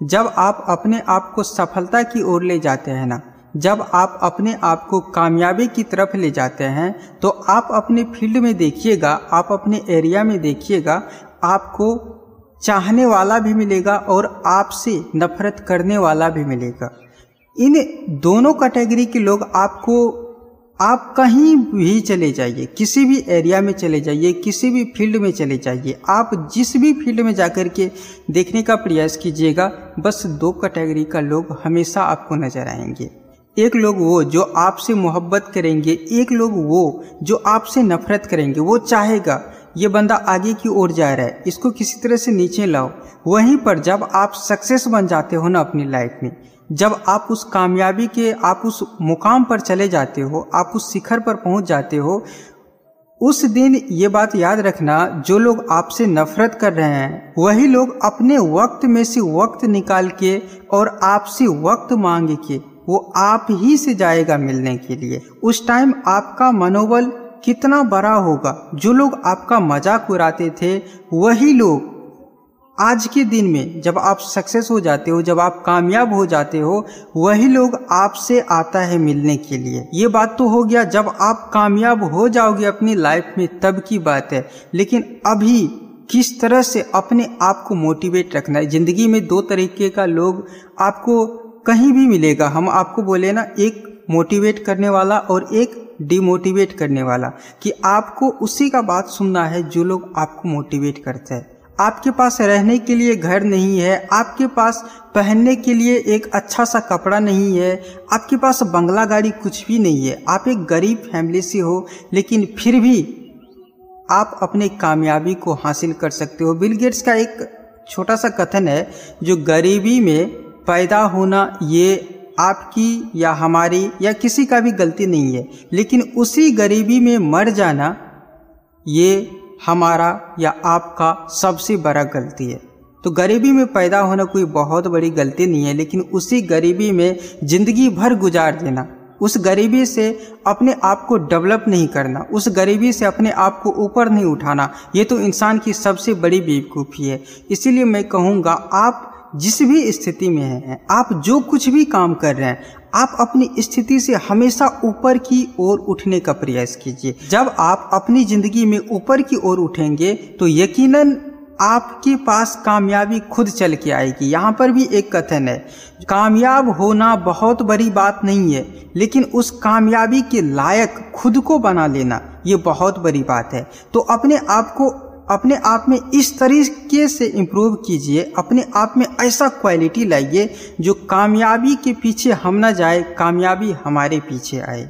जब आप अपने आप को सफलता की ओर ले जाते हैं ना, जब आप अपने आप को कामयाबी की तरफ़ ले जाते हैं तो आप अपने फ़ील्ड में देखिएगा, आप अपने एरिया में देखिएगा, आपको चाहने वाला भी मिलेगा और आपसे नफरत करने वाला भी मिलेगा। इन दोनों कैटेगरी के लोग आपको आप कहीं भी चले जाइए, किसी भी एरिया में चले जाइए, किसी भी फ़ील्ड में चले जाइए, आप जिस भी फ़ील्ड में जाकर के देखने का प्रयास कीजिएगा, बस दो कैटेगरी का लोग हमेशा आपको नज़र आएँगे। एक लोग वो जो आपसे मोहब्बत करेंगे, एक लोग वो जो आपसे नफरत करेंगे, वो चाहेगा ये बंदा आगे की ओर जा रहा है, इसको किसी तरह से नीचे लाओ। वहीं पर जब आप सक्सेस बन जाते हो ना अपनी लाइफ में, जब आप उस कामयाबी के, आप उस मुकाम पर चले जाते हो, आप उस शिखर पर पहुँच जाते हो, उस दिन ये बात याद रखना, जो लोग आपसे नफरत कर रहे हैं, वही लोग अपने वक्त में से वक्त निकाल के और आपसे वक्त मांग के, वो आप ही से जाएगा मिलने के लिए। उस टाइम आपका मनोबल कितना बड़ा होगा। जो लोग आपका मज़ाक उड़ाते थे, वही लोग आज के दिन में जब आप सक्सेस हो जाते हो, जब आप कामयाब हो जाते हो, वही लोग आपसे आता है मिलने के लिए। ये बात तो हो गया, जब आप कामयाब हो जाओगे अपनी लाइफ में, तब की बात है। लेकिन अभी किस तरह से अपने आप को मोटिवेट रखना है? ज़िंदगी में दो तरीके का लोग आपको कहीं भी मिलेगा। हम आपको बोले ना, एक मोटिवेट करने वाला और एक डिमोटिवेट करने वाला, कि आपको उसी का बात सुनना है जो लोग आपको मोटिवेट करते हैं। आपके पास रहने के लिए घर नहीं है, आपके पास पहनने के लिए एक अच्छा सा कपड़ा नहीं है, आपके पास बंगला गाड़ी कुछ भी नहीं है, आप एक गरीब फैमिली से हो, लेकिन फिर भी आप अपने कामयाबी को हासिल कर सकते हो। बिल गेट्स का एक छोटा सा कथन है, जो गरीबी में पैदा होना ये आपकी या हमारी या किसी का भी गलती नहीं है। लेकिन उसी गरीबी में मर जाना, ये हमारा या आपका सबसे बड़ा गलती है। तो गरीबी में पैदा होना कोई बहुत बड़ी गलती नहीं है, लेकिन उसी गरीबी में ज़िंदगी भर गुजार देना, उस गरीबी से अपने आप को डेवलप नहीं करना, उस गरीबी से अपने आप को ऊपर नहीं उठाना, ये तो इंसान की सबसे बड़ी बेवकूफ़ी है। इसीलिए मैं कहूँगा, आप जिस भी स्थिति में हैं, आप जो कुछ भी काम कर रहे हैं, आप अपनी स्थिति से हमेशा ऊपर की ओर उठने का प्रयास कीजिए। जब आप अपनी ज़िंदगी में ऊपर की ओर उठेंगे तो यकीनन आपके पास कामयाबी खुद चल के आएगी। यहाँ पर भी एक कथन है, कामयाब होना बहुत बड़ी बात नहीं है, लेकिन उस कामयाबी के लायक खुद को बना लेना, ये बहुत बड़ी बात है। तो अपने आप को अपने आप में इस तरीके से इम्प्रूव कीजिए, अपने आप में ऐसा क्वालिटी लाइए जो कामयाबी के पीछे हम ना जाए, कामयाबी हमारे पीछे आए।